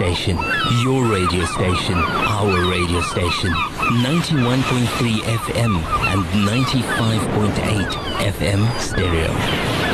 station, your radio station, our radio station. 91.3 FM and 95.8 FM stereo.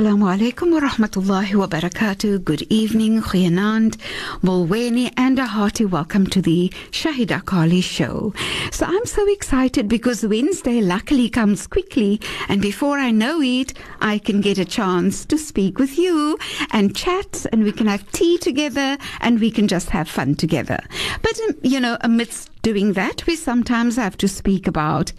Assalamu alaikum wa rahmatullahi wa barakatuh. Good evening, Khyanand, Molweni, and a hearty welcome to the Shahida Kali show. So I'm so excited because Wednesday luckily comes quickly, and before I know it, I can get a chance to speak with you and chat, and we can have tea together, and we can just have fun together. But, um, you know, amidst doing that, we sometimes have to speak about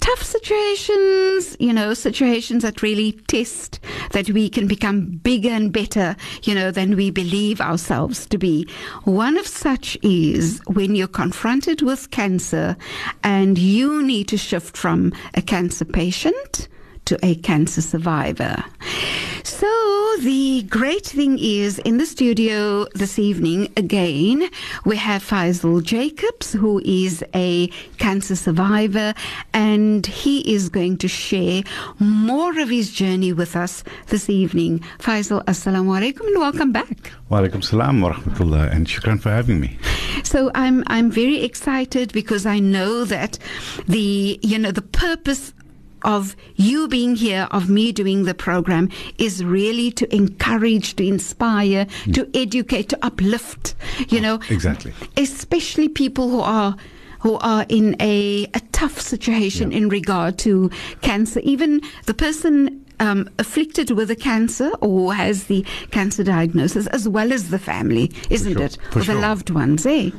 tough situations, you know, situations that really test that we can become bigger and better, you know, than we believe ourselves to be. One of such is when you're confronted with cancer and you need to shift from a cancer patient to a cancer survivor. So, the great thing is in the studio this evening, again, we have Faizel Jacobs, who is a cancer survivor, and he is going to share more of his journey with us this evening. Faizel, assalamu alaikum, and welcome back. Wa alaikum salam wa rahmatullah, and shukran for having me. So I'm I'm very excited because I know that the you know the purpose of you being here, of me doing the program, is really to encourage, to inspire, mm. to educate, to uplift. You oh, know, exactly. Especially people who are who are in a, a tough situation yeah. in regard to cancer. Even the person um, afflicted with a cancer or has the cancer diagnosis, as well as the family, isn't sure. it? For or sure. the loved ones, eh?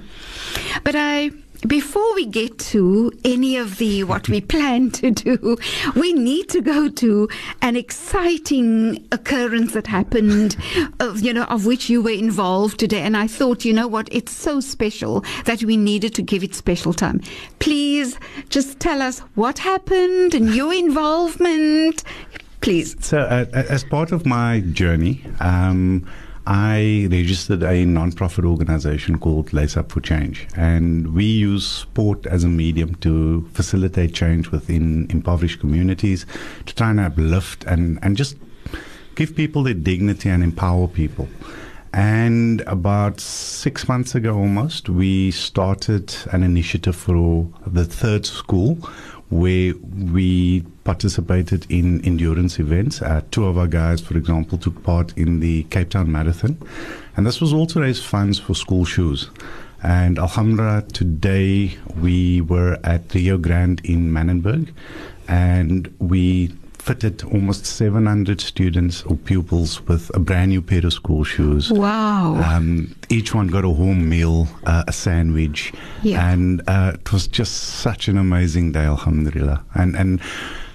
But I before we get to any of the what we plan to do, we need to go to an exciting occurrence that happened, of, you know, of which you were involved today. And I thought, you know what, it's so special that we needed to give it special time. Please just tell us what happened and your involvement. Please. So, uh, as part of my journey, um, I registered a non-profit organization called Lace Up for Change, and we use sport as a medium to facilitate change within impoverished communities, to try and uplift and, and just give people their dignity and empower people. And about six months ago, almost, we started an initiative for the third school where we participated in endurance events. Uh, two of our guys, for example, took part in the Cape Town Marathon. And this was all to raise funds for school shoes. And Alhamdulillah, today we were at Rio Grande in Manenberg and we fitted almost 700 students or pupils with a brand new pair of school shoes. Wow. Um, each one got a home meal, uh, a sandwich. Yeah. And uh, it was just such an amazing day, Alhamdulillah. And, and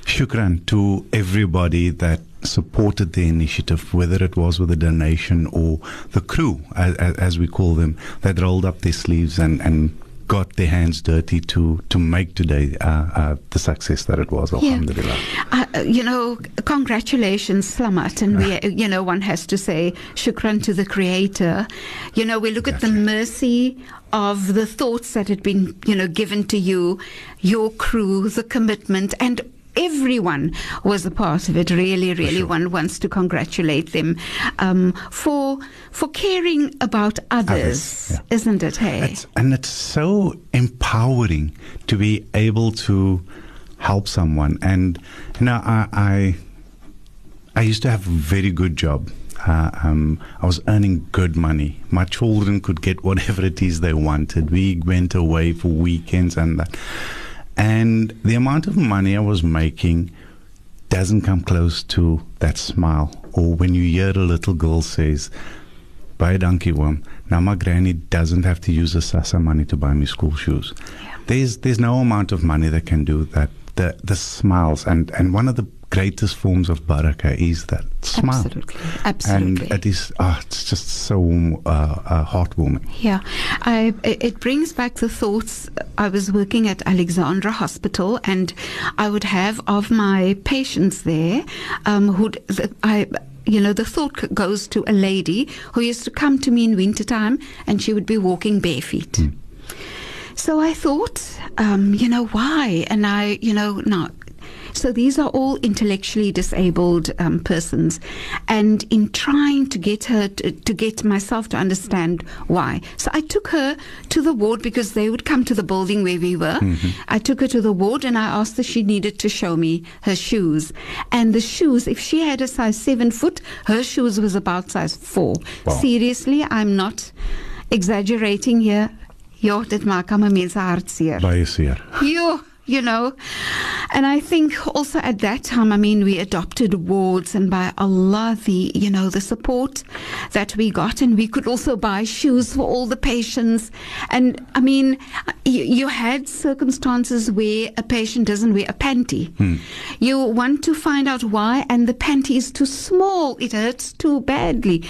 shukran to everybody that supported the initiative, whether it was with a donation or the crew, as, as we call them, that rolled up their sleeves and, and got their hands dirty to to make today uh, uh, the success that it was. Alhamdulillah. Yeah. Uh, you know, congratulations, Slamat, and we, you know, one has to say shukran to the Creator. You know, we look at the mercy of the thoughts that had been, you know, given to you, your crew, the commitment, and everyone was a part of it. Really, really, sure. one wants to congratulate them um, for for caring about others, Others, yeah. isn't it? Hey, It's, and it's so empowering to be able to help someone. And you know, I I, I used to have a very good job. Uh, um, I was earning good money. My children could get whatever it is they wanted. We went away for weekends and that. And the amount of money I was making doesn't come close to that smile. Or when you hear a little girl says, Buy a donkey worm. Now my granny doesn't have to use the SASSA money to buy me school shoes. Yeah. There's there's no amount of money that can do that. The the smiles and, and one of the greatest forms of baraka is that smile. Absolutely. Absolutely. And it is oh, it's just so uh, uh, heartwarming. Yeah, I, it brings back the thoughts. I was working at Alexandra Hospital, and I would have of my patients there um, who I. You know, the thought goes to a lady who used to come to me in wintertime and she would be walking barefoot. Mm. So I thought, um, you know, why? And I, you know, no, so these are all intellectually disabled um, persons. And in trying to get her to, to, get myself to understand why. So I took her to the ward because they would come to the building where we were. Mm-hmm. I took her to the ward and I asked her she needed to show me her shoes. And the shoes, if she had a size seven foot, her shoes was about size four. Wow. Seriously, I'm not exaggerating here. Ja, dit maak my mense hartseer. Baie seer. Jo you know. And I think also at that time, I mean, we adopted wards, and by Allah, the you know the support that we got, and we could also buy shoes for all the patients. And I mean, you, you had circumstances where a patient doesn't wear a panty. Hmm. You want to find out why, and the panty is too small; it hurts too badly.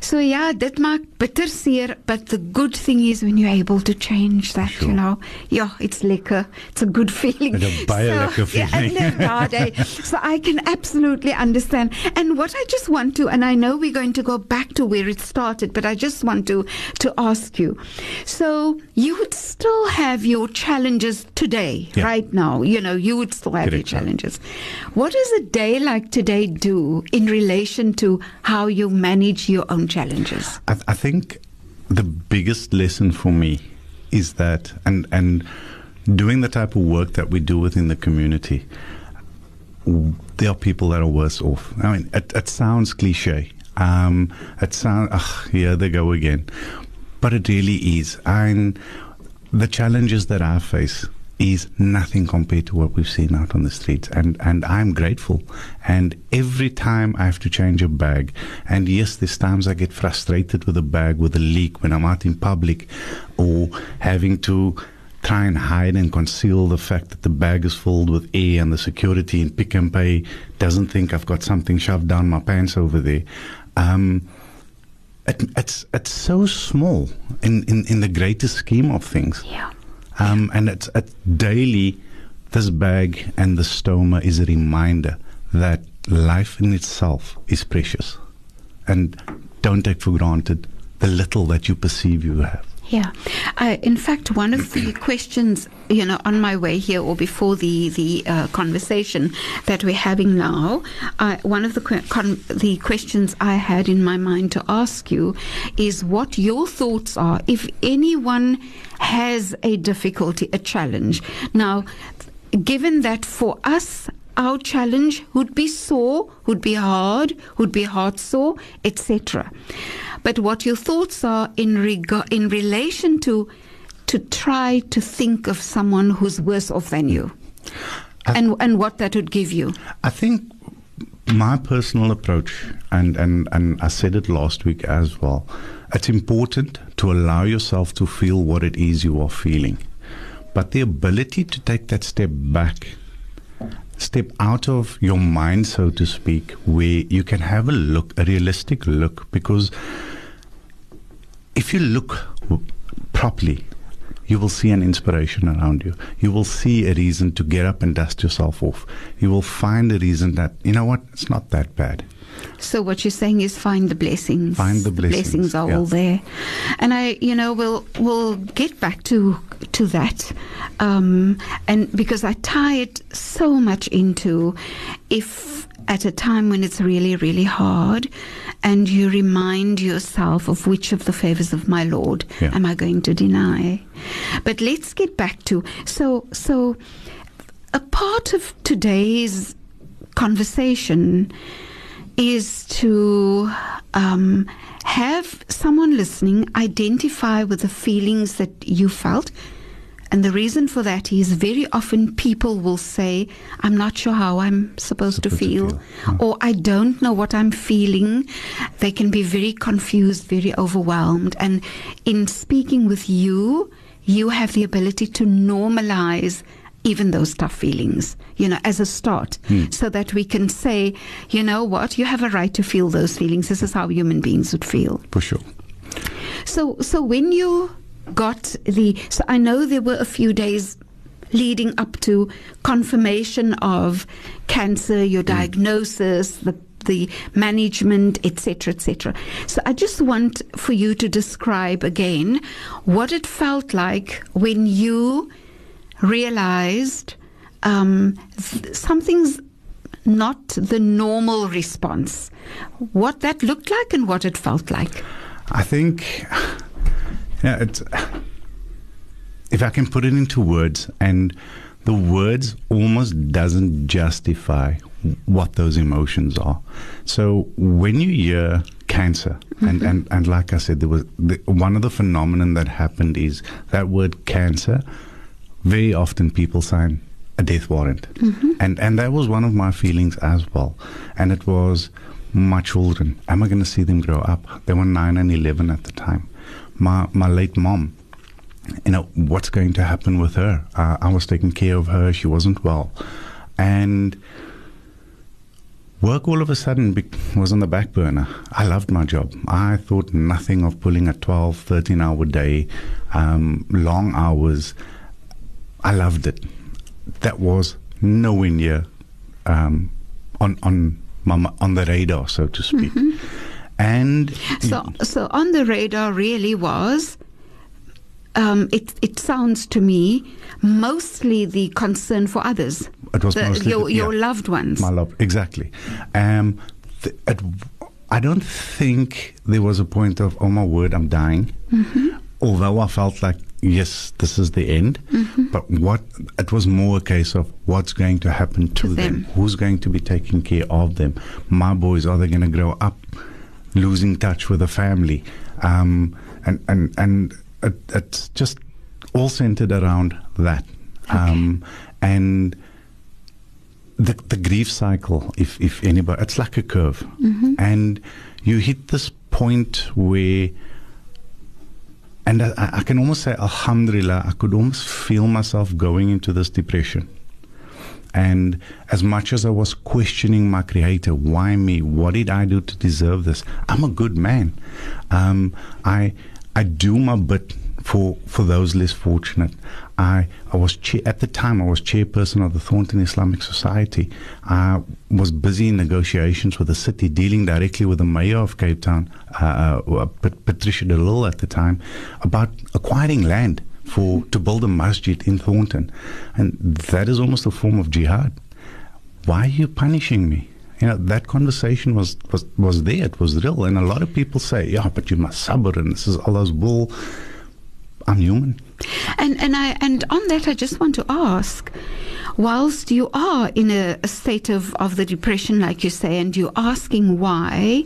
So ja, dit maak bitter seer, but the good thing is when you're able to change that, sure. you know. Yeah, it's lekker. It's a good feeling. It's a baie so, lekker feeling. Yeah, so I can absolutely understand. And what I just want to, and I know we're going to go back to where it started, but I just want to to ask you. So you would still have your challenges today, yeah. right now. You know, you would still have Correct. your challenges. What does a day like today do in relation to how you manage your own challenges? I, I think the biggest lesson for me is that, and and doing the type of work that we do within the community, there are people that are worse off. I mean, it, it sounds cliche. Um, it sounds, ugh, here they go again. But it really is. And the challenges that I face is nothing compared to what we've seen out on the streets. And, and I'm grateful. And every time I have to change a bag, and yes, there's times I get frustrated with a bag, with a leak when I'm out in public, or having to try and hide and conceal the fact that the bag is filled with air and the security in Pick n Pay doesn't think I've got something shoved down my pants over there. Um, it, it's it's so small in, in, in the greater scheme of things. Yeah. Um, and it's, it's daily, this bag and the stoma is a reminder that life in itself is precious. And don't take for granted the little that you perceive you have. Yeah. Uh, in fact, one of the questions, you know, on my way here or before the the uh, conversation that we're having now, uh, one of the con- the questions I had in my mind to ask you is what your thoughts are if anyone has a difficulty, a challenge. Now, given that for us our challenge would be sore, would be hard, would be heart sore, etc. But what your thoughts are in regard in relation to to try to think of someone who's worse off than you, and and what that would give you. I think my personal approach, and, and, and I said it last week as well, it's important to allow yourself to feel what it is you are feeling. But the ability to take that step back step out of your mind, so to speak, where you can have a look, a realistic look, because if you look properly, you will see an inspiration around you. You will see a reason to get up and dust yourself off. You will find a reason that, you know what, it's not that bad. So what you're saying is find the blessings. Find the blessings. The blessings are yeah. all there, and I, you know, we'll we'll get back to to that, um, and because I tie it so much into if at a time when it's really really hard, and you remind yourself of which of the favors of my Lord yeah. am I going to deny. But let's get back to so so. A part of today's conversation is to um, have someone listening identify with the feelings that you felt And the reason for that is very often people will say, I'm not sure how I'm supposed, to Supposed to feel, feel, yeah. or I don't know what I'm feeling. They can be very confused, very overwhelmed. And in speaking with you, you have the ability to normalize even those tough feelings, you know, as a start, hmm. so that we can say, you know what, you have a right to feel those feelings. This is how human beings would feel. For sure. So, so when you got the, so I know there were a few days leading up to confirmation of cancer, your hmm. diagnosis, the the management, etc., etc. So I just want for you to describe again what it felt like when you realized um, th- something's not the normal response. What that looked like and what it felt like. I think, yeah, it's, if I can put it into words, and the words almost doesn't justify what those emotions are. So when you hear cancer, and, and, and like I said, there was the, one of the phenomenon that happened is that word cancer. Very often people sign a death warrant, and and that was one of my feelings as well. And it was my children. Am I going to see them grow up? They were nine and eleven at the time. My my late mom you know, what's going to happen with her? Uh, I was taking care of her. She wasn't well. And work all of a sudden be- was on the back burner. I loved my job. I thought nothing of pulling a 12, 13 hour day, um, long hours. I loved it. That was nowhere near um, on, on, my, on the radar, so to speak. And So, so on the radar really was. Um, it it sounds to me mostly the concern for others, It was The- mostly your the- your yeah. loved ones. My love, exactly. Um, th- it, I don't think there was a point of, oh my word, I'm dying. Mm-hmm. Although I felt like, yes, this is the end. Mm-hmm. But what it was more a case of what's going to happen to, To them. them. Who's going to be taking care of them? My boys, are they going to grow up losing touch with the family? Um, and and and it, it's just all centered around that. Um, and the, the grief cycle, if, if anybody, it's like a curve. And you hit this point where, and I, I can almost say, Alhamdulillah, I could almost feel myself going into this depression. And as much as I was questioning my creator, why me? What did I do to deserve this? I'm a good man. Um, I I do my bit for for those less fortunate. I I was at the time I was chairperson of the Thornton Islamic Society. I was busy in negotiations with the city, dealing directly with the mayor of Cape Town, uh, uh, Patricia de Lille at the time, about acquiring land for to build a masjid in Thornton, and that is almost a form of jihad. Why are you punishing me? You know that conversation was was was there. It was real, and a lot of people say, "Yeah, but you must sabr," and this is Allah's will. I'm human. And and I and on that I just want to ask, whilst you are in a, a state of, of the depression, like you say, and you're asking why,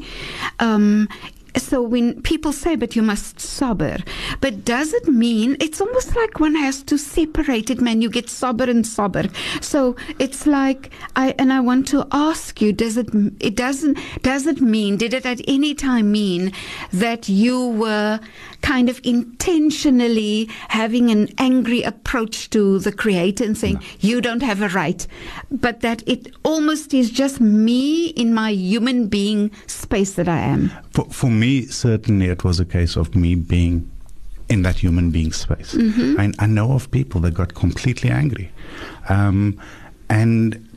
um, so when people say, but you must sabr, but does it mean it's almost like one has to separate it, man? You get sabr and sabr. So it's like I and I want to ask you, does it it doesn't does it mean did it at any time mean that you were kind of intentionally having an angry approach to the creator and saying you don't have a right, but that it almost is just me in my human being space that I am. For, for me, certainly it was a case of me being in that human being space. I, I know of people that got completely angry. Um, and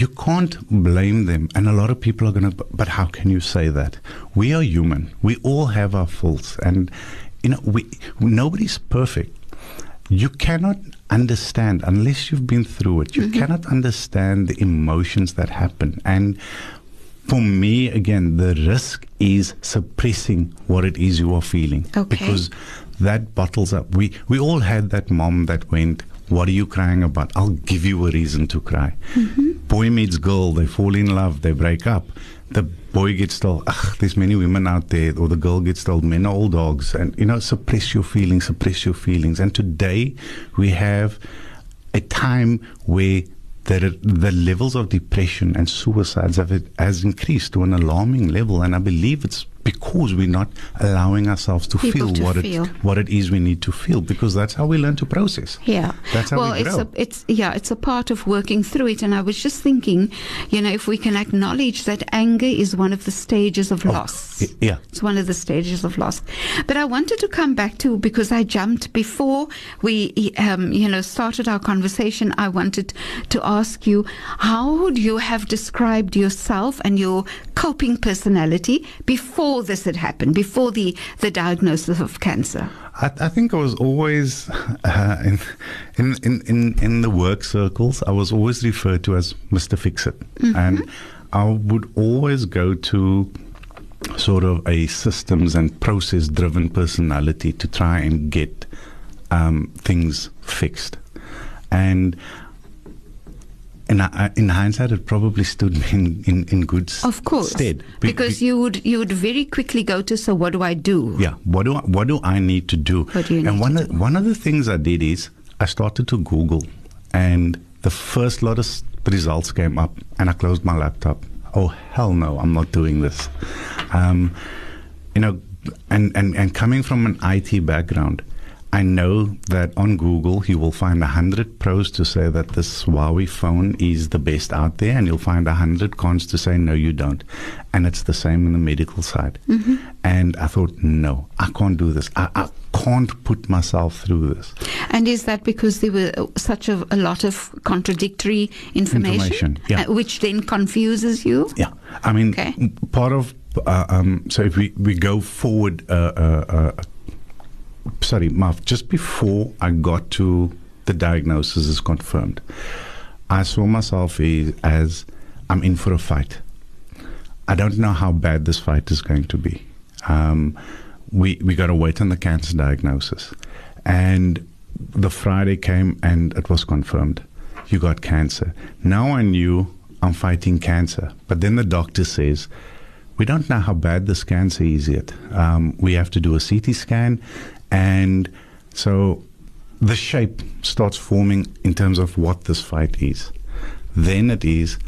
you can't blame them. And a lot of people are going to, but how can you say that? We are human. We all have our faults. And, you know, we, nobody's perfect. You cannot understand unless you've been through it. You mm-hmm. cannot understand the emotions that happen. And for me, again, the risk is suppressing what it is you are feeling. Okay. Because that bottles up. We we all had that mom that went, What are you crying about? I'll give you a reason to cry. Mm-hmm. Boy meets girl, they fall in love, they break up. The boy gets told, ugh, there's many women out there, or the girl gets told, men are all dogs. And, you know, suppress your feelings, suppress your feelings. And today we have a time where the, the levels of depression and suicides have has increased to an alarming level, and I believe it's because we're not allowing ourselves to People feel to what feel. it what it is we need to feel, because that's how we learn to process. Yeah. That's how well, we it's grow. a, it's yeah, it's a part of working through it. And I was just thinking, you know, if we can acknowledge that anger is one of the stages of loss. y- yeah. It's one of the stages of loss. But I wanted to come back to because I jumped before we, um, you know, started our conversation. I wanted to ask you, how would you have described yourself and your coping personality before this had happened, before the the diagnosis of cancer? I, I think I was always uh, in, in in in in the work circles. I was always referred to as Mister Fix It, and I would always go to sort of a systems and process driven personality to try and get um, things fixed, and. In, uh, in hindsight, it probably stood me in, in, in good Of course, stead. Be- because be- you would you would very quickly go to so what do I do? yeah. What do I, what do I need to do? Do and one of, one of the things I did is I started to Google, and the first lot of results came up, and I closed my laptop. Oh hell no! I'm not doing this. Um, you know, and, and and coming from an IT background. I know that on Google you will find a hundred pros to say that this Huawei phone is the best out there, and you'll find a hundred cons to say no, you don't. And it's the same in the medical side. And I thought, no, I can't do this. I, I can't put myself through this. And is that because there were uh, such a, a lot of contradictory information, Information, yeah. uh, which then confuses you? Yeah, I mean, Okay. part of uh, um, so if we we go forward, uh, uh, uh, sorry, Marv, just before I got to the diagnosis is confirmed, I saw myself as, as I'm in for a fight. I don't know how bad this fight is going to be. Um, we we got to wait on the cancer diagnosis, and the Friday came and it was confirmed. You got cancer. Now I knew I'm fighting cancer, but then the doctor says we don't know how bad this cancer is yet. Um, we have to do a CT scan, and so the shape starts forming in terms of what this fight is. Then it is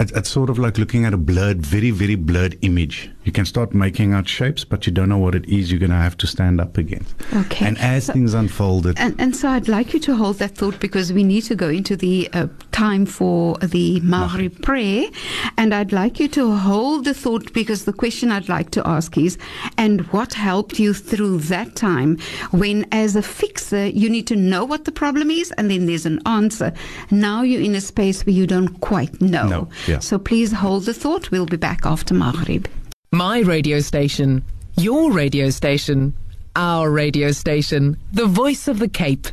it, it's sort of like looking at a blurred, very, very blurred image. You can start making out shapes, but you don't know what it is you're going to have to stand up against. Okay. And as So- things unfolded, And, and so I'd like you to hold that thought because we need to go into the uh, time for the Maghrib prayer. And I'd like you to hold the thought because the question I'd like to ask is, and what helped you through that time when, as a fixer, you need to know what the problem is and then there's an answer. Now you're in a space where you don't quite know. No, yeah. So please hold the thought. We'll be back after Maghrib. My radio station, your radio station, our radio station, the voice of the Cape.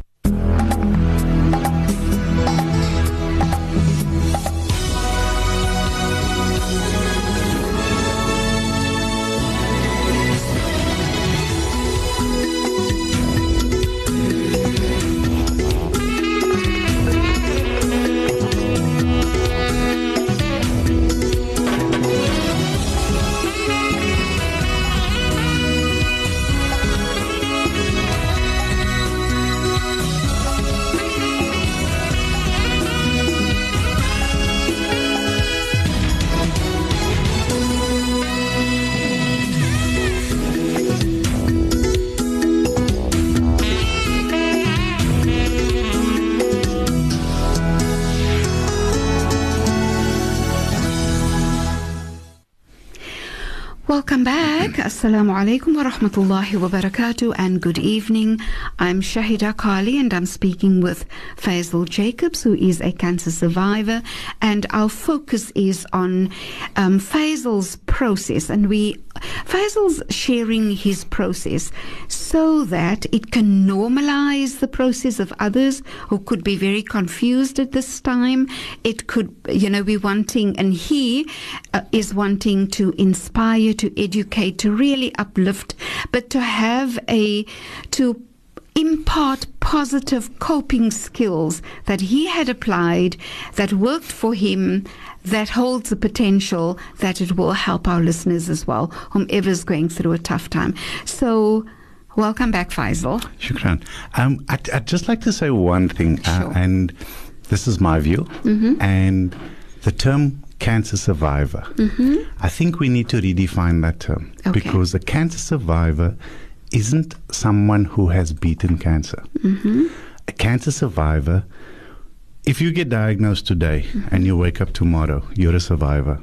Welcome back. Assalamu alaikum wa rahmatullahi wa barakatuh and good evening. I'm Shahida Kali and I'm speaking with Faizel Jacobs, who is a cancer survivor. And our focus is on um, Faizel's process. And we, Faizel's sharing his process so that it can normalize the process of others who could be very confused at this time. It could, you know, be wanting, and he uh, is wanting to inspire, to educate, to really uplift, but to have a, to impart positive coping skills that he had applied that worked for him that holds the potential that it will help our listeners as well, whomever's going through a tough time. So, welcome back, Faizel. Shukran. Um, I'd, I'd just like to say one thing, uh, Sure. and this is my view. Mm-hmm. And the term cancer survivor, I think we need to redefine that term Mm-hmm. Okay. because a cancer survivor isn't someone who has beaten cancer. Mm-hmm. A cancer survivor, if you get diagnosed today Mm-hmm. and you wake up tomorrow, you're a survivor.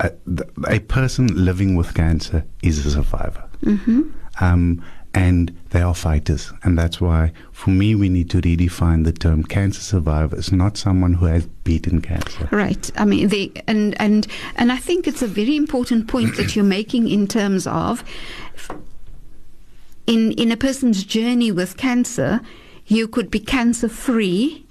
A, th- a person living with cancer is a survivor. Mm-hmm. Um, and they are fighters. And that's why, for me, we need to redefine the term cancer survivor. It's not someone who has beaten cancer. Right. I mean, the and and and I think it's a very important point that you're making in terms of in in a person's journey with cancer, you could be cancer free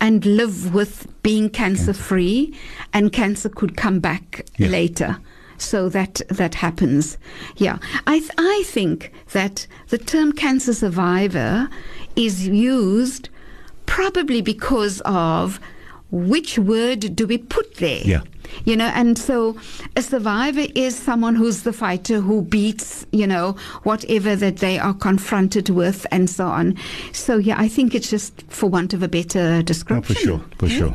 and live with being cancer free, and cancer could come back Yeah. later. So that that happens, yeah. I th- I think that the term cancer survivor is used probably because of which word do we put there? Yeah. You know, and so a survivor is someone who's the fighter who beats, you know, whatever that they are confronted with and so on. So, yeah, I think it's just for want of a better description. oh, For sure, for sure.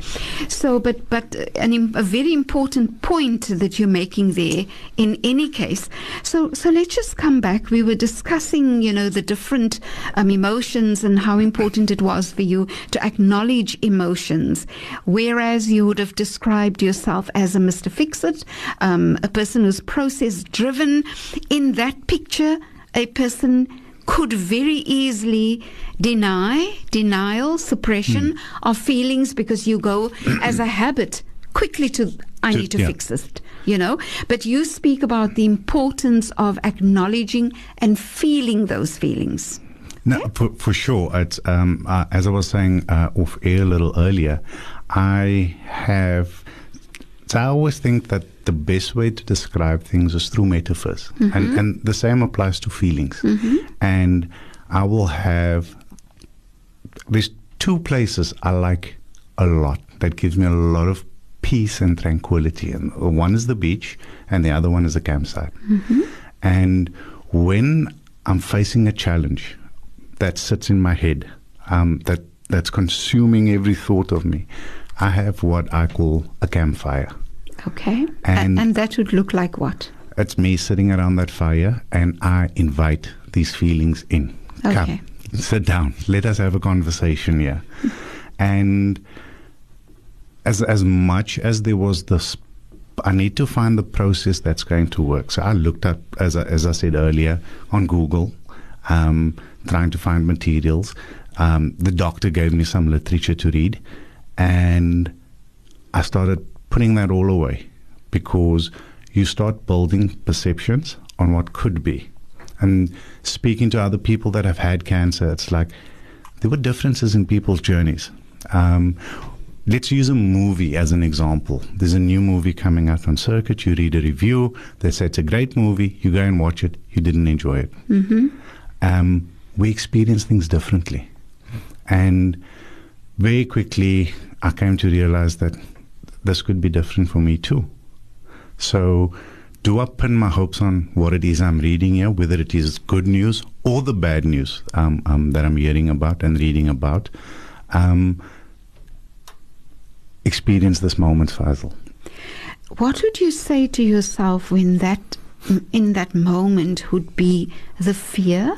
So, but, but an, im- a very important point that you're making there in any case. So, so let's just come back. We were discussing, you know, the different um, emotions and how important it was for you to acknowledge emotions, whereas you would have described yourself as a Mr. Fix It, um, a person who's process driven. In that picture, a person could very easily deny, denial, suppression of feelings because you go as a habit quickly to, I To- need to yeah. fix it, you know. But you speak about the importance of acknowledging and feeling those feelings. No, for, for sure. It's, um, uh, as I was saying uh, off air a little earlier, I have. So I always think that the best way to describe things is through metaphors, and mm-hmm. and the same applies to feelings. Mm-hmm. And I will have. There's two places I like a lot that gives me a lot of peace and tranquility, and one is the beach, and the other one is the campsite. Mm-hmm. And when I'm facing a challenge that sits in my head, um, that that's consuming every thought of me, I have what I call a campfire. Okay. And- and that would look like what? It's me sitting around that fire, and I invite these feelings in. Okay. Come, sit down. Let us have a conversation here. and as as much as there was this, I need to find the process that's going to work. So I looked up, as I, as I said earlier, on Google, um, trying to find materials. Um, the doctor gave me some literature to read, and I started putting that all away because you start building perceptions on what could be. And speaking to other people that have had cancer, it's like there were differences in people's journeys. Um, let's use a movie as an example. There's a new movie coming out on circuit. You read a review. They say it's a great movie. You go and watch it. You didn't enjoy it. Um, we experience things differently. And very quickly, I came to realize that this could be different for me too. So, do I pin my hopes on what it is I'm reading here, whether it is good news or the bad news um, um, that I'm hearing about and reading about? Um, experience this moment, Faizel. What would you say to yourself when that, in that moment, would be the fear,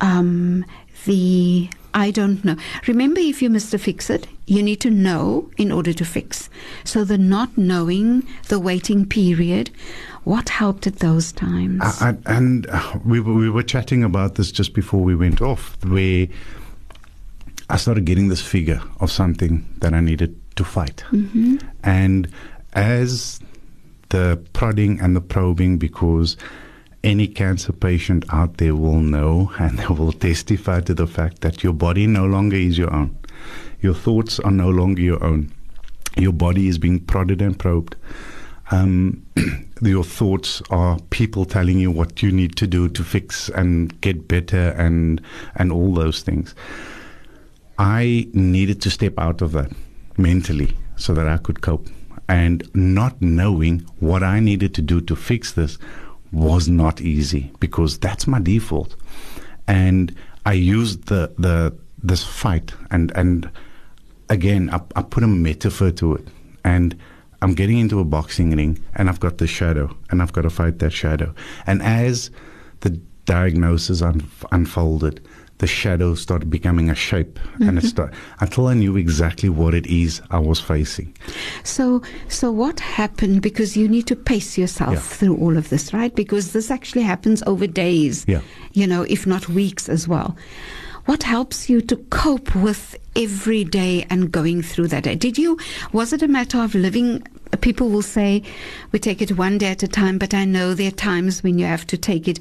um, the I don't know. Remember, if you Mr. Fix It, you need to know in order to fix. So the not knowing, the waiting period, what helped at those times? I, I, and uh, we were, we were chatting about this just before we went off, where I started getting this figure of something that I needed to fight. And as the prodding and the probing, because any cancer patient out there will know and they will testify to the fact that your body no longer is your own. Your thoughts are no longer your own. Your body is being prodded and probed. Um, your thoughts are people telling you what you need to do to fix and get better and and all those things. I needed to step out of that mentally so that I could cope. And not knowing what I needed to do to fix this was not easy because that's my default. And I used the the this fight and and again I, I put a metaphor to it and I'm getting into a boxing ring and I've got the shadow and I've got to fight that shadow. And as the diagnosis un- unfolded, the shadow started becoming a shape and it mm-hmm. started until I knew exactly what it is I was facing. So, so what happened? Because you need to pace yourself Yeah. through all of this, right? Because this actually happens over days, Yeah. you know, if not weeks as well. What helps you to cope with every day and going through that day? Did you, was it a matter of living? People will say, we take it one day at a time, but I know there are times when you have to take it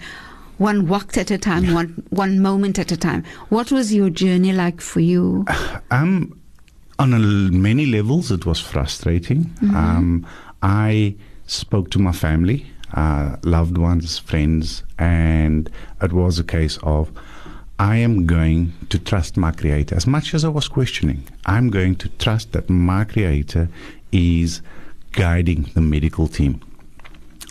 one walk at a time, one, one moment at a time. What was your journey like for you? Um, on a many levels, it was frustrating. Um, I spoke to my family, uh, loved ones, friends, and it was a case of I am going to trust my creator. As much as I was questioning, I'm going to trust that my creator is guiding the medical team.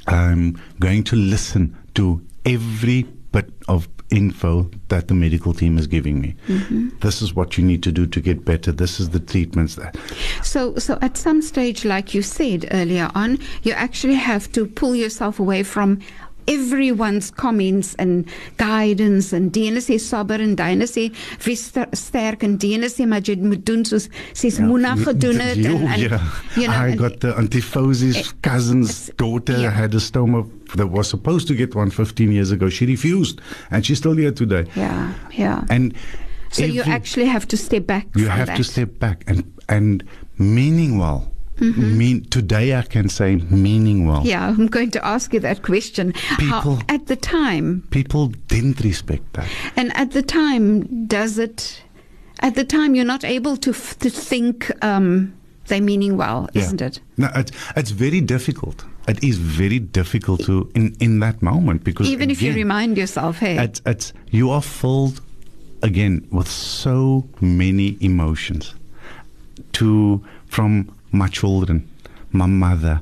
I'm going to listen to every bit of info that the medical team is giving me. Mm-hmm. This is what you need to do to get better. This is the treatments that. So, so at some stage, like you said earlier on, you actually have to pull yourself away from everyone's comments and guidance en die ene sê sabber en die ene sê wees sterk en die ene sê maar jy moet doen soos sies Mona gedoen het en, en yeah. you know I and- got the Antiphosi's eh, cousin's daughter yeah. had a stoma that was supposed to get one 15 years ago. She refused, and she's still here today. yeah yeah And so you actually have to step back you have that. to step back and and meaning well. Mean today I can say meaning well. yeah I'm going to ask you that question How, People- at the time People didn't respect that. And at the time, does it? At the time, you're not able to f- to think um, they're meaning well, Yeah. isn't it? No, it's, it's very difficult. It is very difficult to in, in that moment because Even if you remind yourself, hey, it's, it's you are filled again with so many emotions. To from my children, my mother,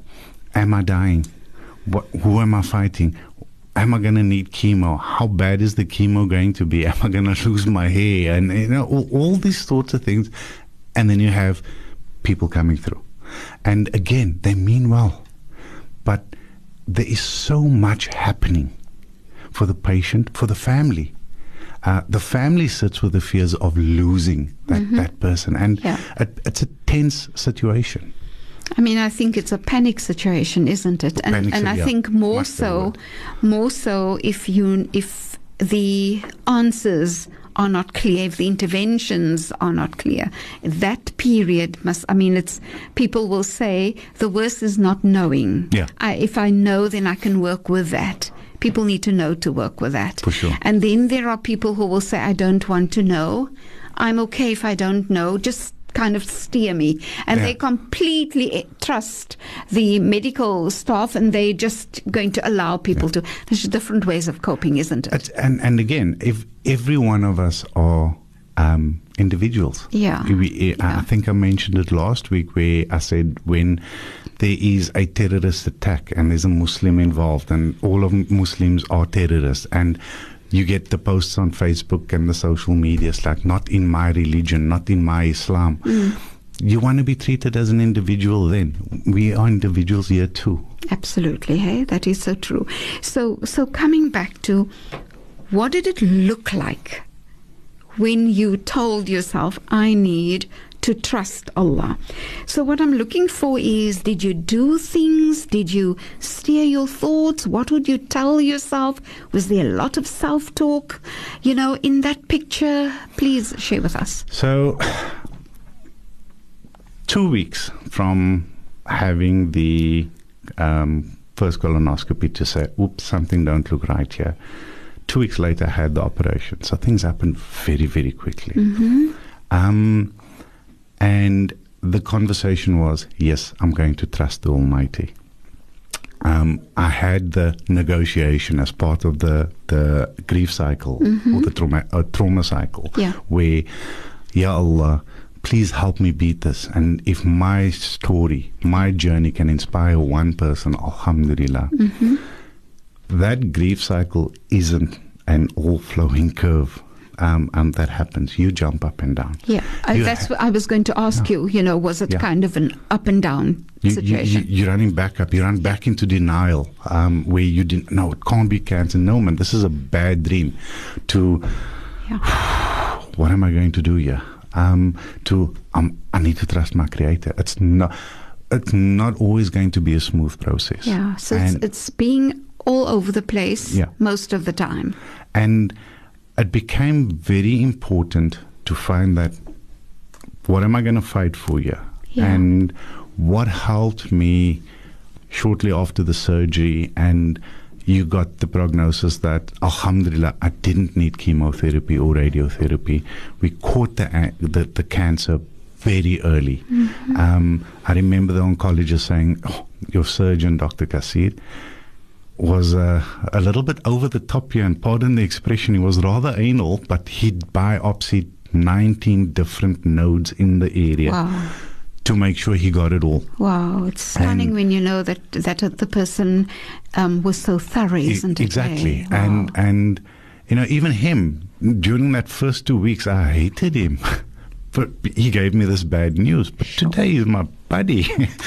am I dying? What, who am I fighting? Am I going to need chemo? How bad is the chemo going to be? Am I going to lose my hair? And you know all, all these sorts of things. And then you have people coming through, and again they mean well, but there is so much happening for the patient, for the family. Uh, the family sits with the fears of losing that, that person, and Yeah. it, it's a tense situation. I mean, I think it's a panic situation, isn't it? And and I yeah, think more so, more so if you if the answers are not clear, if the interventions are not clear, that period must. I mean, it's people will say the worst is not knowing. Yeah. I, if I know, then I can work with that. People need to know to work with that. For sure. And then there are people who will say, I don't want to know. I'm okay if I don't know. Just kind of steer me. And Yeah. they completely eh, trust the medical staff and they're just going to allow people to. There's different ways of coping, isn't it? It's, and and again, if every one of us are um, individuals, Yeah. We, I- I Yeah. think I mentioned it last week where I said when there is a terrorist attack and there's a Muslim involved, and all of Muslims are terrorists, and you get the posts on Facebook and the social media, it's like not in my religion, not in my Islam. Mm. You want to be treated as an individual. Then we are individuals here too. Absolutely, hey, that is so true. So, so coming back to what did it look like when you told yourself, "I need to trust Allah"? So, what I'm looking for is, did you do things? Did you steer your thoughts? What would you tell yourself? Was there a lot of self-talk? You know, in that picture, please share with us. So, two weeks from having the um, first colonoscopy to say, oops, something don't look right here. Two weeks later, I had the operation. So things happened very, very quickly. Um, and the conversation was, yes, I'm going to trust the Almighty. um, I had the negotiation as part of the, the grief cycle or the trauma, uh, trauma cycle, Yeah. where, Ya Allah, please help me beat this. And if my story, my journey can inspire one person, Alhamdulillah, that grief cycle isn't an all flowing curve. Um, um, that happens. You jump up and down. Yeah, I, You that's ha- what I was going to ask you. You know, was it Yeah. kind of an up and down You, you, situation? you, you're running back up. You run back into denial, um, where you didn't. No, it can't be cancer. No, man, this is a bad dream. To yeah. what am I going to do here? Um, to um, I need to trust my creator. It's not. It's not always going to be a smooth process. Yeah, so it's, it's being all over the place Yeah. most of the time. And it became very important to find that what am I going to fight for here? Yeah. And what helped me shortly after the surgery and you got the prognosis that alhamdulillah I didn't need chemotherapy or radiotherapy. We caught the the, the cancer very early. Um, I remember the oncologist saying, oh, "Your surgeon, Dr. Kassir, was uh, a little bit over the top here, and pardon the expression, he was rather anal, but he'd biopsied 19 different nodes in the area Wow. to make sure he got it all. Wow, it's stunning And- when you know that that the person um, was so thorough, isn't it? exactly. Wow. And and you know, even him during that first two weeks, I hated him. but he gave me this bad news. But today he's my buddy.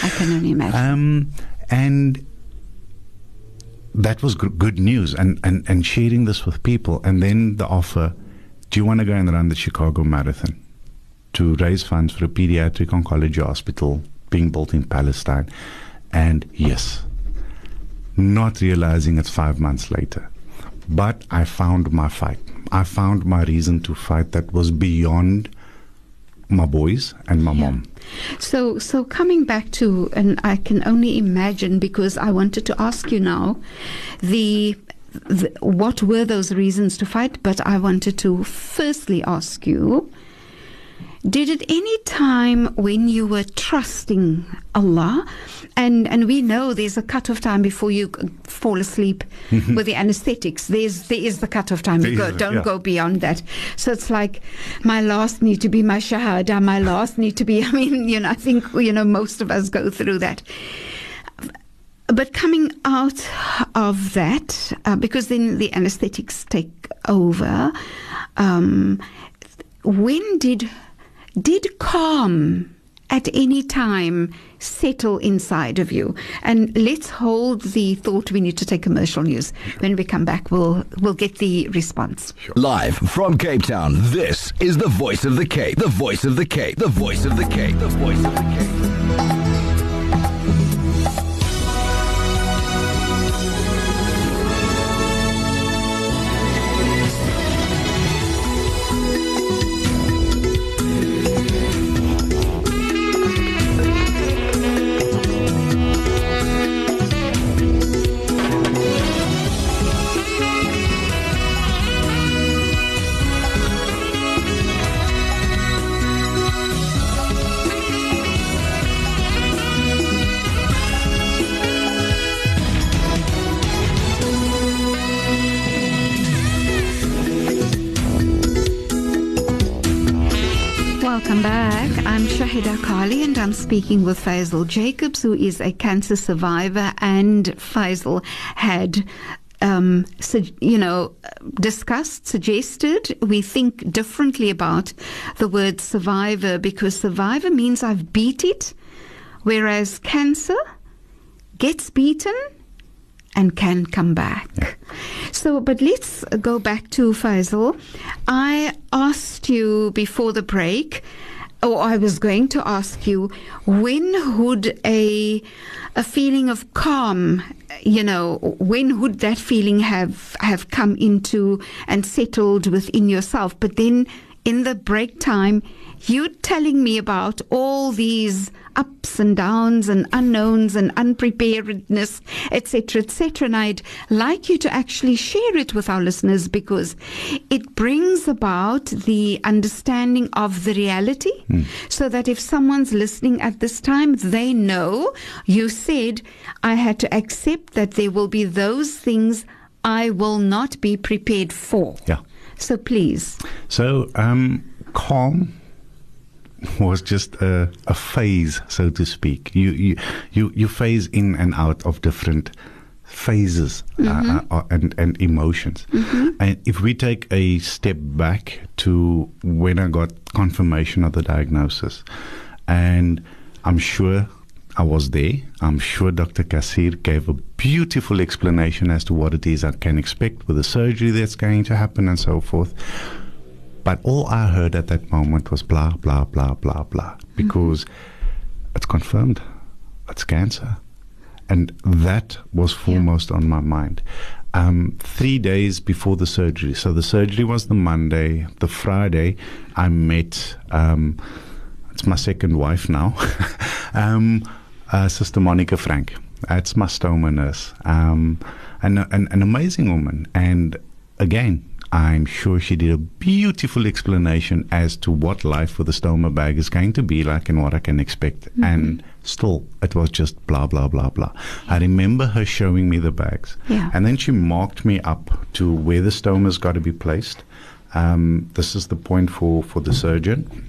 I can only imagine. Um, and that was good news. And, and, and sharing this with people. And then the offer do you want to go and run the Chicago Marathon to raise funds for a pediatric oncology hospital being built in Palestine? And yes, not realizing it's five months later. But I found my fight. I found my reason to fight that was beyond my boys and my mom. So, so coming back to, and I can only imagine because I wanted to ask you now, the, the what were those reasons to fight? But I wanted to firstly ask you. Did at any time when you were trusting Allah, and and we know there's a cut-off time before you fall asleep with the anesthetics. There's there is the cut-off time. You go, don't yeah. go beyond that. So it's like my last need to be my shahada. My last need to be. I mean, you know, I think you know most of us go through that. But coming out of that, uh, because then the anesthetics take over. Um, when did did calm at any time settle inside of you? And let's hold the thought. We need to take commercial news. When we come back, we'll we'll get the response. Live from Cape Town, this is the voice of the Cape. The voice of the Cape. The voice of the Cape. The voice of the Cape. Welcome back. I'm Shahida Kali and I'm speaking with Faizel Jacobs, who is a cancer survivor. And Faizel had, um, you know, discussed, suggested we think differently about the word survivor because survivor means I've beat it, whereas cancer gets beaten and can come back. So, but let's go back to Faizel. I asked you before the break, or I was going to ask you, when would a a feeling of calm, you know, when would that feeling have have come into and settled within yourself? But then in the break time, you telling me about all these ups and downs and unknowns and unpreparedness, etc., etc. And I'd like you to actually share it with our listeners because it brings about the understanding of the reality so that if someone's listening at this time, they know you said, I had to accept that there will be those things I will not be prepared for. Yeah. So please. So, um, calm was just a, a phase, so to speak. You, you, you, you phase in and out of different phases uh, uh, and, and emotions. And if we take a step back to when I got confirmation of the diagnosis, and I'm sure I was there. I'm sure Dr. Kassir gave a beautiful explanation as to what it is I can expect with the surgery that's going to happen and so forth. But all I heard at that moment was blah, blah, blah, blah, blah, because it's confirmed. It's cancer. And that was foremost on my mind. Um, three days before the surgery. So the surgery was the Monday. The Friday, I met, um, it's my second wife now, um, uh, Sister Monica Frank. That's my stoma nurse. Um, an, an, an amazing woman. And again, I'm sure she did a beautiful explanation as to what life with a stoma bag is going to be like and what I can expect. And still, it was just blah, blah, blah, blah. I remember her showing me the bags. Yeah. And then she marked me up to where the stoma's got to be placed. Um, this is the point for, for the surgeon.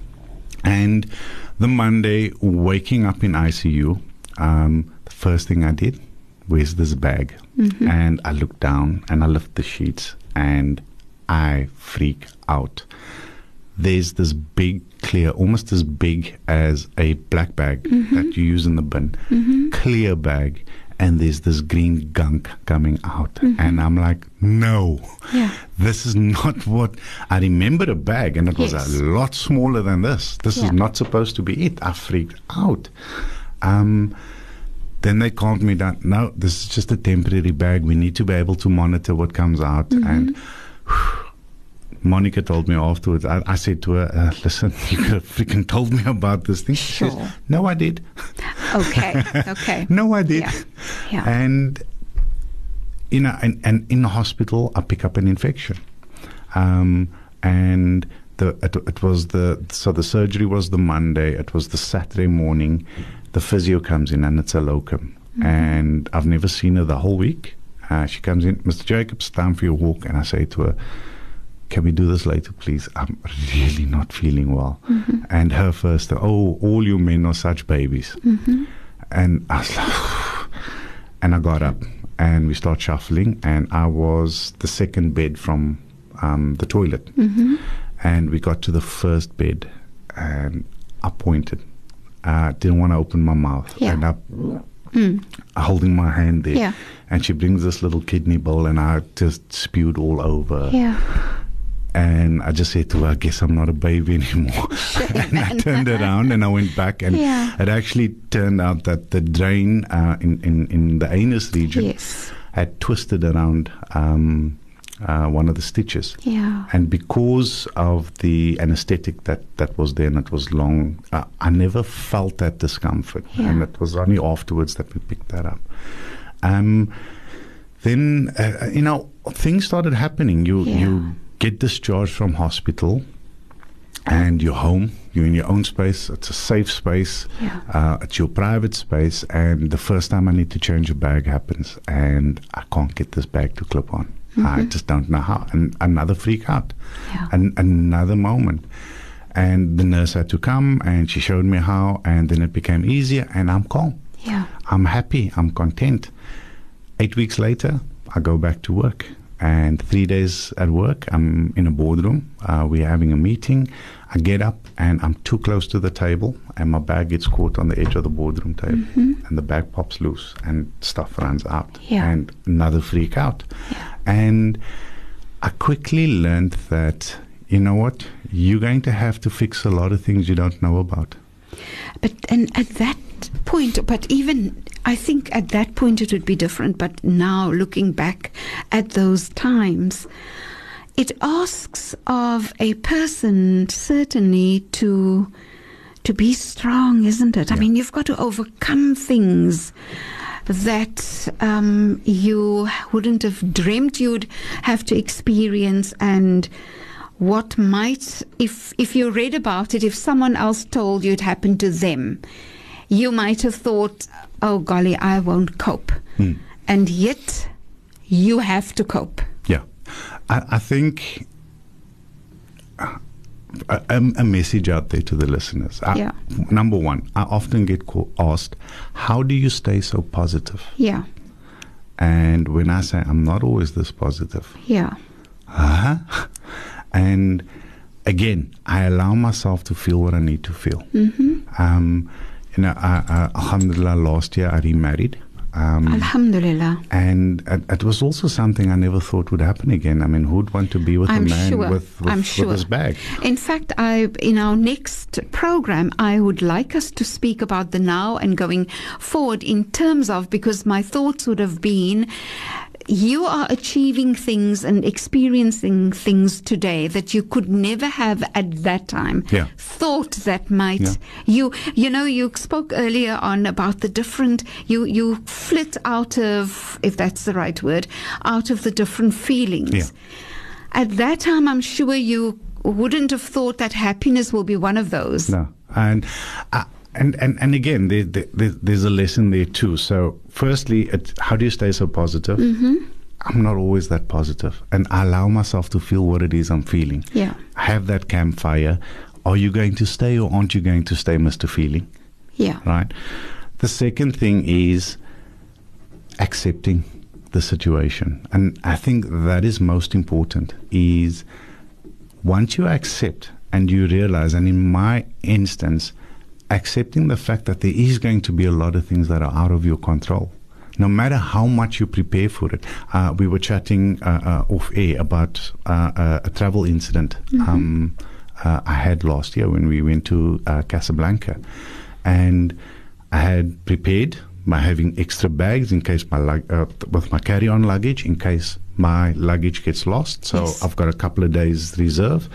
And the Monday, waking up in ICU, um, the first thing I did, where's this bag? And I looked down and I lift the sheets and I freak out. There's this big, clear, almost as big as a black bag that you use in the bin, clear bag. And there's this green gunk coming out. And I'm like, no, Yeah. this is not what I remember a bag, and it was a lot smaller than this. This Yeah. is not supposed to be it. I freaked out. Um, then they calmed me down. No, this is just a temporary bag. We need to be able to monitor what comes out. Mm-hmm. And Monica told me afterwards. I, I said to her, uh, "Listen, you could have freaking told me about this thing." She says, Sure. "No, I did. Okay. Okay. No, I did." Yeah. Yeah. And you know, and, and in the hospital, I pick up an infection, um, and the it, it was the so the surgery was the Monday. It was the Saturday morning. The physio comes in, and it's a locum, and I've never seen her the whole week. Uh, she comes in, Mr. Jacobs, time for your walk, and I say to her, "Can we do this later, please? I'm really not feeling well." And her first, "Oh, all you men are such babies," and I was like. And I got up and we start shuffling, and I was the second bed from um, the toilet. And we got to the first bed, and I pointed. I didn't want to open my mouth. Yeah. And I, holding my hand there. Yeah. And she brings this little kidney bowl, and I just spewed all over. Yeah. And I just said to her, I guess I'm not a baby anymore. and I turned around and I went back, and Yeah. it actually turned out that the drain uh, in, in, in the anus region Yes. had twisted around um, uh, one of the stitches. Yeah. And because of the anesthetic that, that was there and it was long, uh, I never felt that discomfort. Yeah. And it was only afterwards that we picked that up. Um, then, uh, you know, things started happening. You, Yeah. you get discharged from hospital and you're home. You're in your own space. It's a safe space. Yeah. Uh, it's your private space. And the first time I need to change a bag happens, and I can't get this bag to clip on. I mm-hmm. just don't know how. And another freak out. Yeah. An- another moment. And the nurse had to come, and she showed me how, and then it became easier, and I'm calm. Yeah. I'm happy. I'm content. Eight weeks later, I go back to work. And three days at work, I'm in a boardroom. Uh, we're having a meeting. I get up and I'm too close to the table, and my bag gets caught on the edge of the boardroom table. And the bag pops loose, and stuff runs out. Yeah. And another freak out. And I quickly learned that, you know what? You're going to have to fix a lot of things you don't know about. But and at that point, but even I think at that point it would be different. But now looking back at those times, it asks of a person certainly to to be strong, isn't it? I mean, you've got to overcome things that um, you wouldn't have dreamt you'd have to experience and what might if if you read about it if someone else told you it happened to them you might have thought oh golly i won't cope and yet you have to cope Yeah, I, I think uh, a, a message out there to the listeners. I- Yeah. Number one, I often get co- asked, "How do you stay so positive?" yeah And when I say I'm not always this positive, yeah uh-huh. And again, I allow myself to feel what I need to feel. Mm-hmm. Um, you know, I, I, alhamdulillah, last year I remarried. Um, alhamdulillah and it, it was also something I never thought would happen again. I mean, who'd want to be with I'm a man sure. with, with, I'm with his bag? In fact, I in our next program, I would like us to speak about the now and going forward in terms of because my thoughts would have been. You are achieving things and experiencing things today that you could never have at that time. Yeah. Thought that might Yeah. you you know you spoke earlier on about the different you you flit out of if that's the right word out of the different feelings. Yeah. At that time, I'm sure you wouldn't have thought that happiness will be one of those. No, and uh, and and and again, there, there, there- there's a lesson there too. So, firstly, how do you stay so positive? Mm-hmm. I'm not always that positive, and I allow myself to feel what it is I'm feeling. Yeah. Have that campfire. Are you going to stay or aren't you going to stay, Mister Feeling? Yeah. right? The second thing is accepting the situation. And I think that is most important is once you accept and you realize, and in my instance, accepting the fact that there is going to be a lot of things that are out of your control. No matter how much you prepare for it, uh, we were chatting uh, uh, off air about uh, uh, a travel incident um, uh, I had last year when we went to uh, Casablanca, and I had prepared by having extra bags in case my lug- uh, with my carry-on luggage in case my luggage gets lost. So Yes. I've got a couple of days reserve.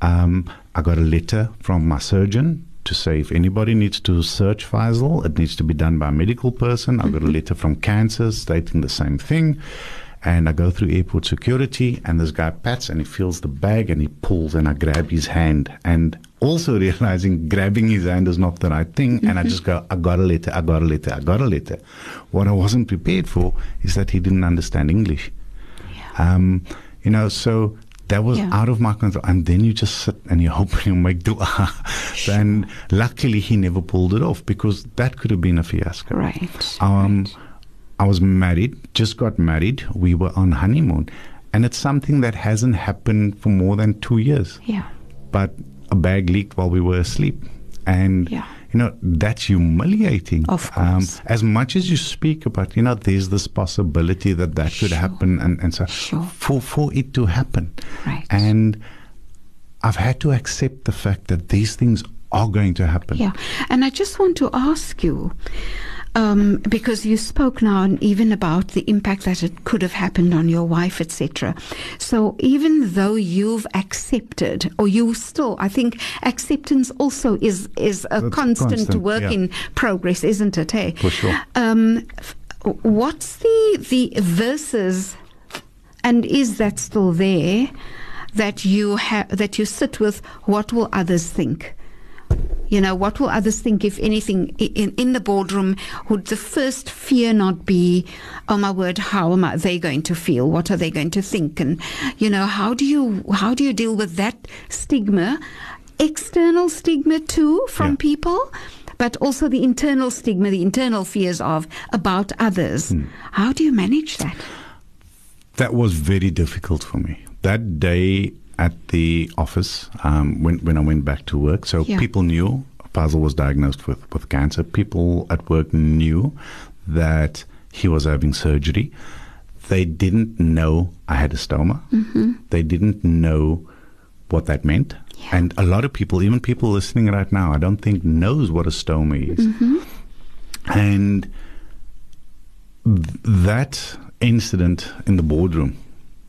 Um, I got a letter from my surgeon to say if anybody needs to search Faizel, it needs to be done by a medical person. I've got a letter from cancer stating the same thing. And I go through airport security, and this guy pats and he feels the bag and he pulls, and I grab his hand. And also realizing grabbing his hand is not the right thing. And I just go, I got a letter, I got a letter, I got a letter. What I wasn't prepared for is that he didn't understand English. Um, you know, so that was Yeah. out of my control. And then you just sit and you hope and you make dua. and luckily, he never pulled it off because that could have been a fiasco. Right. Um, I was married, just got married. We were on honeymoon. And it's something that hasn't happened for more than two years. Yeah. But a bag leaked while we were asleep. And, Yeah. You know, that's humiliating. Of um, course. as much as you speak about, you know, there's this possibility that that could happen. And, and so Sure. for, for it to happen. Right. And I've had to accept the fact that these things are going to happen. Yeah. And I just want to ask you, um, because you spoke now and even about the impact that it could have happened on your wife, etc. So even though you've accepted, or you still, I think acceptance also is is a constant, constant, work yeah. in progress, isn't it? Hey, For sure. Um, what's the the verses, and is that still there? That you have that you sit with. What will others think? You know, what will others think, if anything, in, in the boardroom? Would the first fear not be, oh my word, how am I, they going to feel? What are they going to think? And, you know, how do you, how do you deal with that stigma? External stigma too from Yeah. people, but also the internal stigma, the internal fears of about others. Hmm. How do you manage that? That was very difficult for me. That day at the office, um, when, when I went back to work, so Yeah. people knew Faizel was diagnosed with, with cancer. People at work knew that he was having surgery. They didn't know I had a stoma. They didn't know what that meant. And a lot of people, even people listening right now, I don't think knows what a stoma is. And th- that incident in the boardroom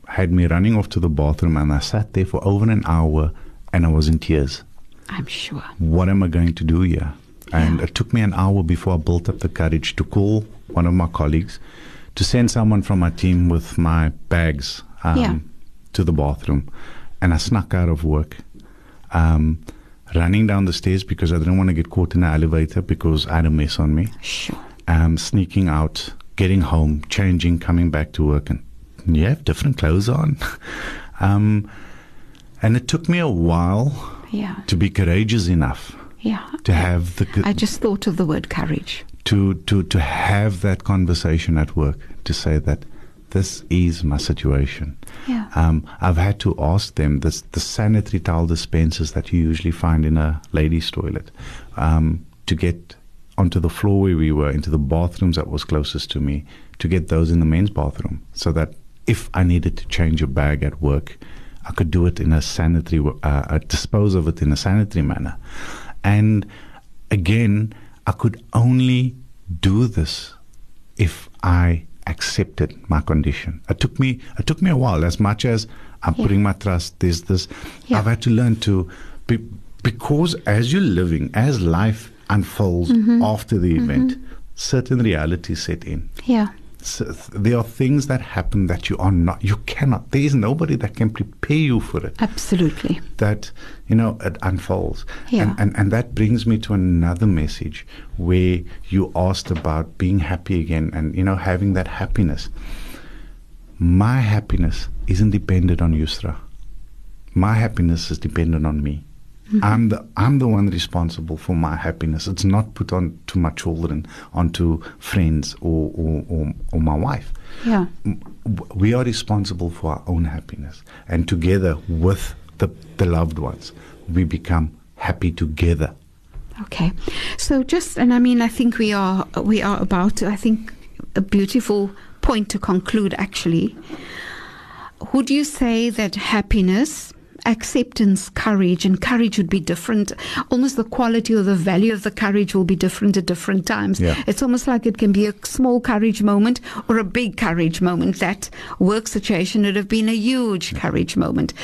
had me running off to the bathroom, and I sat there for over an hour, and I was in tears. I'm sure. What am I going to do here? And Yeah. it took me an hour before I built up the courage to call one of my colleagues, to send someone from my team with my bags um, Yeah. to the bathroom, and I snuck out of work. Um, running down the stairs because I didn't want to get caught in the elevator because I had a mess on me Sure. um, sneaking out, getting home, changing, coming back to work, and you have different clothes on. um, and it took me a while Yeah. to be courageous enough Yeah. to have the co- I just thought of the word courage. to to to have that conversation at work to say that this is my situation. Yeah. Um, I've had to ask them this, the sanitary towel dispensers that you usually find in a ladies' toilet um, to get onto the floor where we were, into the bathrooms that was closest to me, to get those in the men's bathroom, so that if I needed to change a bag at work, I could do it in a sanitary, uh, uh, dispose of it in a sanitary manner. And again, I could only do this if I accepted my condition. It took me it took me a while. As much as I'm Yeah. putting my trust, there's this. Yeah. I've had to learn to, be, because as you're living, as life unfolds Mm-hmm. after the event, certain realities set in. Yeah. So there are things that happen that you are not. You cannot. There is nobody that can prepare you for it Absolutely. that you know it unfolds Yeah. and, and and that brings me to another message where you asked about being happy again and you know having that happiness my happiness isn't dependent on Yusra my happiness is dependent on me Mm-hmm. I'm the I'm the one responsible for my happiness. It's not put on to my children, onto friends or or, or, or my wife Yeah. we are responsible for our own happiness and together with the, the loved ones we become happy together Okay. So just and I mean I think we are we are about to, I think a beautiful point to conclude actually. Would you say that happiness acceptance courage and courage would be different. Almost the quality or the value of the courage will be different at different times. Yeah. it's almost like it can be a small courage moment or a big courage moment. That work situation would have been a huge courage moment.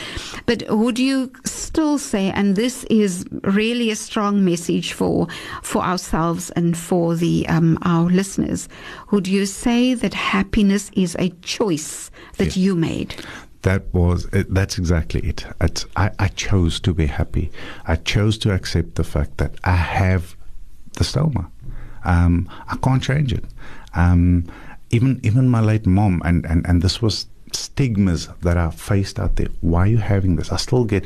But would you still say and this is really a strong message for for ourselves and for the um, our listeners would you say that happiness is a choice that Yeah. you made that was it, that's exactly it. It's, I, I chose to be happy. I chose to accept the fact that i have the stoma. Um, i can't change it. Um, even even my late mom and, and, and this was stigmas that are faced out there. Why are you having this? I still get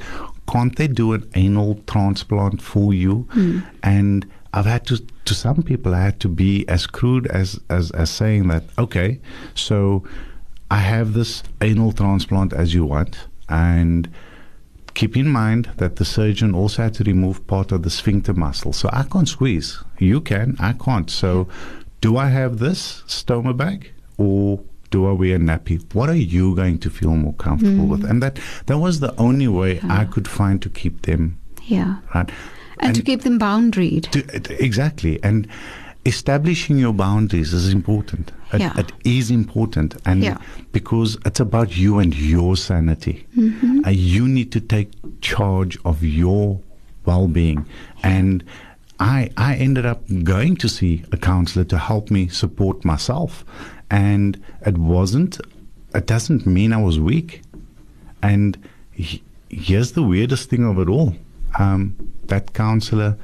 can't they do an anal transplant for you? And I've had to to some people I had to be as crude as as, as saying that okay so I have this anal transplant as you want, and keep in mind that the surgeon also had to remove part of the sphincter muscle. So I can't squeeze. You can, I can't. So do I have this stoma bag or do I wear a nappy? What are you going to feel more comfortable mm. with? And that that was the only way I could find to keep them yeah right. and, to keep them boundaried To, exactly. And establishing your boundaries is important. It, Yeah. it is important. And Yeah. because it's about you and your sanity. Mm-hmm. Uh, you need to take charge of your well being. And I, I ended up going to see a counselor to help me support myself. And it wasn't, it doesn't mean I was weak. And he, here's the weirdest thing of it all um, that counselor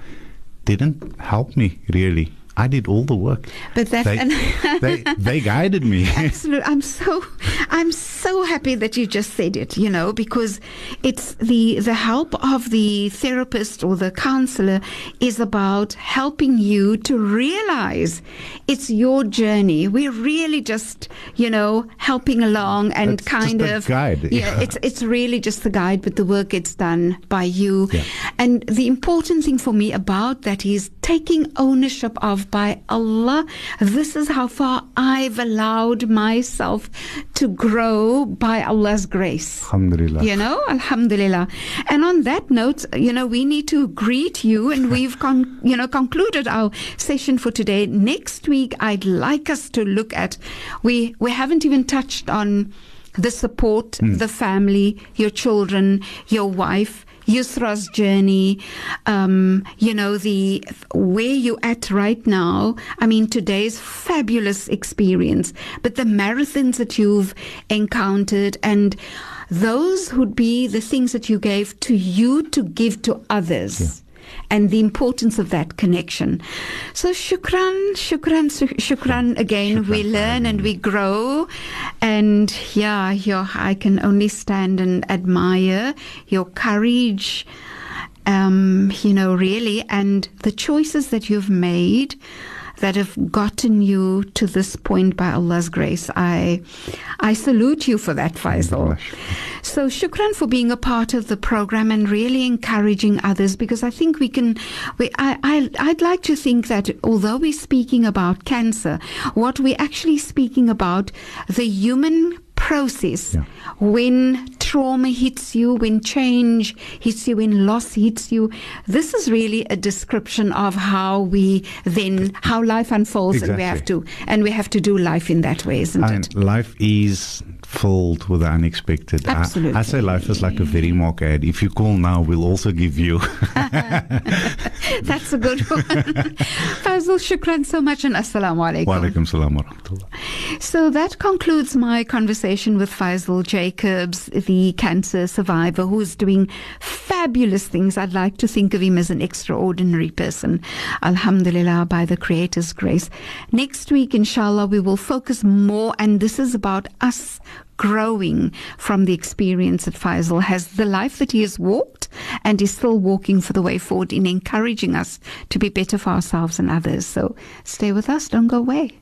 didn't help me really. I did all the work. But that- they, they, they guided me. Absolutely. I'm so I'm so happy that you just said it, you know, because it's the the help of the therapist or the counselor is about helping you to realize it's your journey. We're really just, you know, helping along and It's kind of guide, Yeah, yeah. it's it's really just the guide, but the work gets done by you. Yeah. And the important thing for me about that is taking ownership of by Allah. This is how far I've allowed myself to grow by Allah's grace. Alhamdulillah. You know, Alhamdulillah. And on that note, you know, we need to greet you, and we've con- you know concluded our session for today. Next week, I'd like us to look at we we haven't even touched on the support, hmm. the family, your children, your wife, Yusra's journey, um, you know, the where you're at right now. I mean, today's fabulous experience, but the marathons that you've encountered and those would be the things that you gave to you to give to others. And the importance of that connection. So, shukran, shukran, shukran again. we learn and we grow. And yeah, your, I can only stand and admire your courage, um, you know, really, and the choices that you've made that have gotten you to this point by Allah's grace. I I salute you for that, Faizel. So shukran for being a part of the program and really encouraging others because I think we can we I, I I'd like to think that although we're speaking about cancer, what we're actually speaking about the human process Yeah. when trauma hits you, when change hits you, when loss hits you. This is really a description of how we then how life unfolds, and we have to and we have to do life in that way, isn't And it? life is filled with the unexpected. I- Absolutely. I, say life is like a Verimark ad. If you call now, we'll also give you. That's a good one. Faizel, shukran so much and assalamu alaikum. Wa alaikum salam wa rahmatullah. So that concludes my conversation with Faizel Jacobs, the cancer survivor who is doing fabulous things. I'd like to think of him as an extraordinary person. Alhamdulillah, by the Creator's grace. Next week, inshallah, we will focus more, and this is about us growing from the experience that Faizel has, the life that he has walked and is still walking for the way forward in encouraging us to be better for ourselves and others. So stay with us, don't go away.